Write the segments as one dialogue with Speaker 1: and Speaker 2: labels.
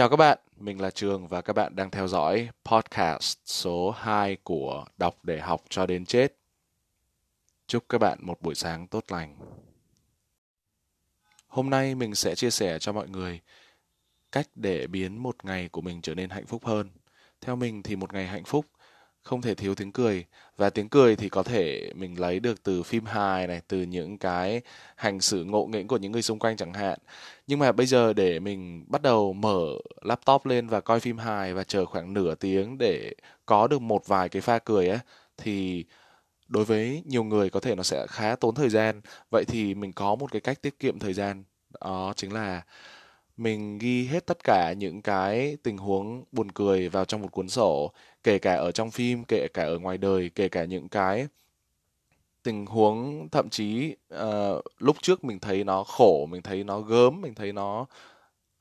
Speaker 1: Chào các bạn, mình là Trường và các bạn đang theo dõi podcast số 2 của Đọc để học cho đến chết. Chúc các bạn một buổi sáng tốt lành. Hôm nay mình sẽ chia sẻ cho mọi người cách để biến một ngày của mình trở nên hạnh phúc hơn. Theo mình thì một ngày hạnh phúc không thể thiếu tiếng cười. Và tiếng cười thì có thể mình lấy được từ phim hài này, từ những cái hành xử ngộ nghĩnh của những người xung quanh chẳng hạn. Nhưng mà bây giờ để mình bắt đầu mở laptop lên và coi phim hài và chờ khoảng nửa tiếng để có được một vài cái pha cười á, thì đối với nhiều người có thể nó sẽ khá tốn thời gian. Vậy thì mình có một cái cách tiết kiệm thời gian, đó chính là mình ghi hết tất cả những cái tình huống buồn cười vào trong một cuốn sổ kể cả ở trong phim kể cả ở ngoài đời kể cả những cái tình huống thậm chí uh, lúc trước mình thấy nó khổ mình thấy nó gớm mình thấy nó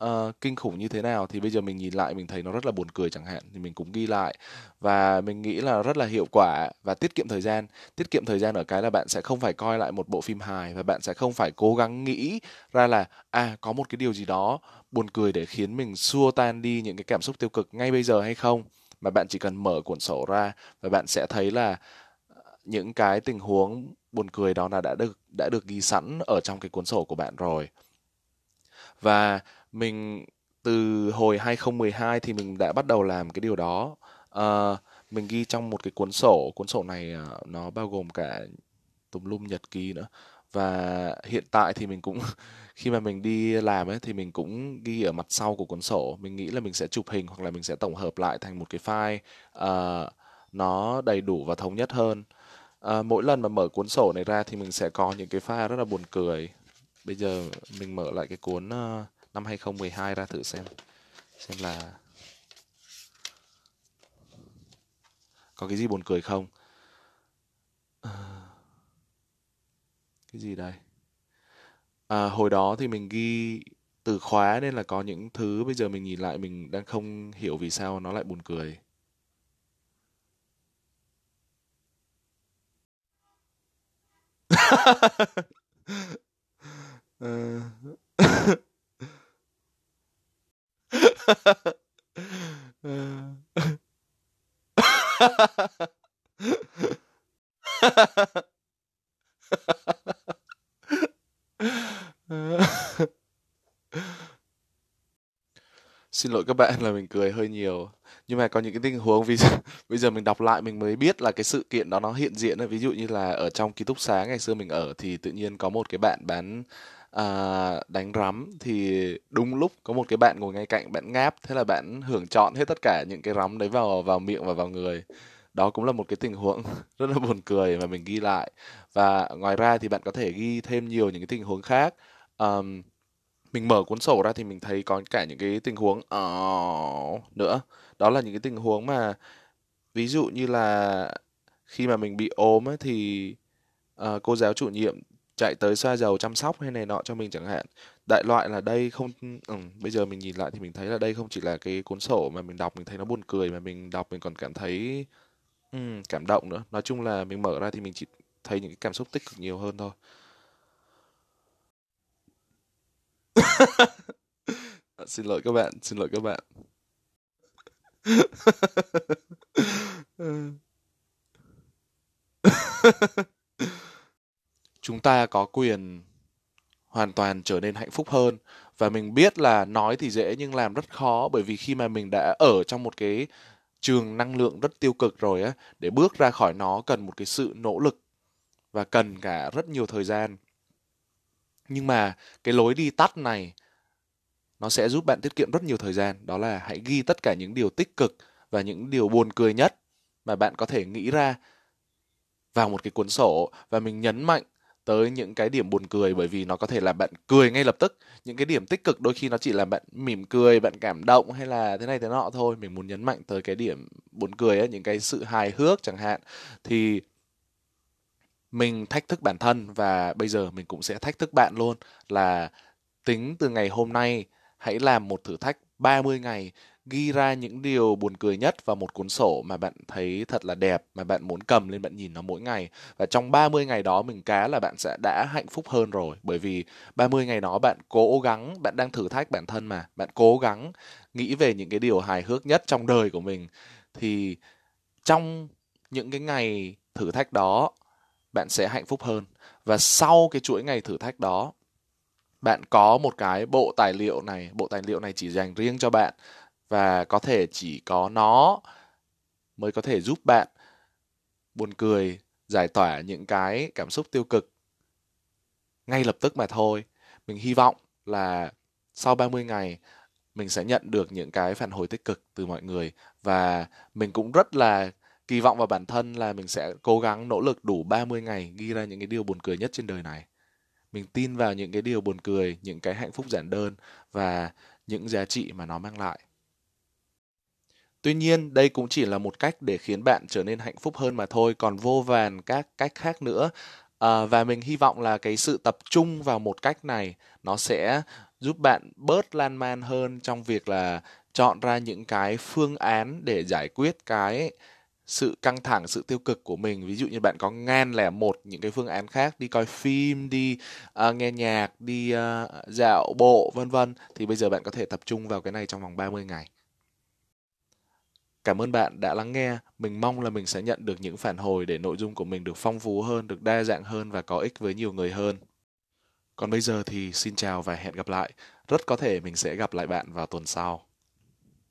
Speaker 1: uh, kinh khủng như thế nào thì bây giờ mình nhìn lại mình thấy nó rất là buồn cười chẳng hạn thì mình cũng ghi lại và mình nghĩ là rất là hiệu quả và tiết kiệm thời gian tiết kiệm thời gian ở cái là bạn sẽ không phải coi lại một bộ phim hài và bạn sẽ không phải cố gắng nghĩ ra là à có một cái điều gì đó buồn cười để khiến mình xua tan đi những cái cảm xúc tiêu cực ngay bây giờ hay không mà bạn chỉ cần mở cuốn sổ ra và bạn sẽ thấy là ờ, những cái tình huống buồn cười đó là đã được đã được ghi sẵn ở trong cái cuốn sổ của bạn rồi. Và mình từ hồi 2012 thì mình đã bắt đầu làm cái điều đó. À, mình ghi trong một cái cuốn sổ, cuốn sổ này à, nó bao gồm cả tùm lum nhật ký nữa. Và hiện tại thì mình cũng khi mà mình đi làm ấy thì mình cũng ghi ở mặt sau của cuốn sổ. Mình nghĩ là mình sẽ chụp hình hoặc là mình sẽ tổng hợp lại thành một cái file uh, nó đầy đủ và thống nhất hơn uh, mỗi lần mà mở cuốn sổ này ra thì mình sẽ có những cái file rất là buồn cười bây giờ mình mở lại cái cuốn uh, năm 2012 ra thử xem. Xem là có cái gì buồn cười không? À, cái gì đây? À, hồi đó thì mình ghi từ khóa nên là có những thứ bây giờ mình nhìn lại mình đang không hiểu vì sao nó lại buồn cười. Uh... Xin lỗi các bạn là mình cười hơi nhiều. Nhưng mà có những cái tình huống, ví dụ bây giờ mình đọc lại mình mới biết là cái sự kiện đó nó hiện diện ví dụ như là ở trong ký túc xá ngày xưa mình ở thì tự nhiên có một cái bạn bán à, đánh rắm thì đúng lúc có một cái bạn ngồi ngay cạnh bạn ngáp thế là bạn hưởng chọn hết tất cả những cái rắm đấy vào vào miệng và vào người. Đó cũng là một cái tình huống rất là buồn cười mà mình ghi lại. Và ngoài ra thì bạn có thể ghi thêm nhiều những cái tình huống khác. Um, mình mở cuốn sổ ra thì mình thấy có cả những cái tình huống oh, nữa. Đó là những cái tình huống mà ví dụ như là khi mà mình bị ốm ấy, thì uh, cô giáo chủ nhiệm chạy tới xoa dầu chăm sóc hay này nọ cho mình chẳng hạn. Đại loại là đây không ừ, bây giờ mình nhìn lại thì mình thấy là đây không chỉ là cái cuốn sổ mà mình đọc mình thấy nó buồn cười mà mình đọc mình còn cảm thấy ừ, cảm động nữa. Nói chung là mình mở ra thì mình chỉ thấy những cái cảm xúc tích cực nhiều hơn thôi. Xin lỗi các bạn xin lỗi các bạn. chúng ta có quyền hoàn toàn trở nên hạnh phúc hơn. Và mình biết là nói thì dễ nhưng làm rất khó, bởi vì khi mà mình đã ở trong một cái trường năng lượng rất tiêu cực rồi á, để bước ra khỏi nó cần một cái sự nỗ lực và cần cả rất nhiều thời gian. Nhưng mà cái lối đi tắt này, nó sẽ giúp bạn tiết kiệm rất nhiều thời gian. Đó là hãy ghi tất cả những điều tích cực và những điều buồn cười nhất mà bạn có thể nghĩ ra vào một cái cuốn sổ. Và mình nhấn mạnh tới những cái điểm buồn cười bởi vì nó có thể làm bạn cười ngay lập tức. Những cái điểm tích cực đôi khi nó chỉ làm bạn mỉm cười, bạn cảm động hay là thế này thế nọ thôi. Mình muốn nhấn mạnh tới cái điểm buồn cười ấy những cái sự hài hước chẳng hạn. Thì mình thách thức bản thân và bây giờ mình cũng sẽ thách thức bạn luôn là tính từ ngày hôm nay, hãy làm một thử thách 30 ngày ghi ra những điều buồn cười nhất vào một cuốn sổ mà bạn thấy thật là đẹp, mà bạn muốn cầm lên bạn nhìn nó mỗi ngày. Và trong 30 ngày đó mình cá là bạn sẽ đã hạnh phúc hơn rồi. Bởi vì 30 ngày đó bạn cố gắng, bạn đang thử thách bản thân mà. Bạn cố gắng nghĩ về những cái điều hài hước nhất trong đời của mình. Thì trong những cái ngày thử thách đó, bạn sẽ hạnh phúc hơn. Và sau cái chuỗi ngày thử thách đó, bạn có một cái bộ tài liệu này. Bộ tài liệu này chỉ dành riêng cho bạn và có thể chỉ có nó mới có thể giúp bạn buồn cười giải tỏa những cái cảm xúc tiêu cực ngay lập tức mà thôi mình hy vọng là sau 30 ngày mình sẽ nhận được những cái phản hồi tích cực từ mọi người và mình cũng rất là kỳ vọng vào bản thân là mình sẽ cố gắng nỗ lực đủ 30 ngày ghi ra những cái điều buồn cười nhất trên đời này. Mình tin vào những cái điều buồn cười, những cái hạnh phúc giản đơn và những giá trị mà nó mang lại. Tuy nhiên, đây cũng chỉ là một cách để khiến bạn trở nên hạnh phúc hơn mà thôi, còn vô vàn các cách khác nữa. À, và mình hy vọng là cái sự tập trung vào một cách này nó sẽ giúp bạn bớt lan man hơn trong việc là chọn ra những cái phương án để giải quyết cái sự căng thẳng sự tiêu cực của mình ví dụ như bạn có ngàn lẻ một những cái phương án khác đi coi phim đi uh, nghe nhạc đi uh, dạo bộ vân vân thì bây giờ bạn có thể tập trung vào cái này trong vòng 30 ngày Cảm ơn bạn đã lắng nghe. Mình mong là mình sẽ nhận được những phản hồi để nội dung của mình được phong phú hơn, được đa dạng hơn và có ích với nhiều người hơn. Còn bây giờ thì xin chào và hẹn gặp lại. Rất có thể mình sẽ gặp lại bạn vào tuần sau.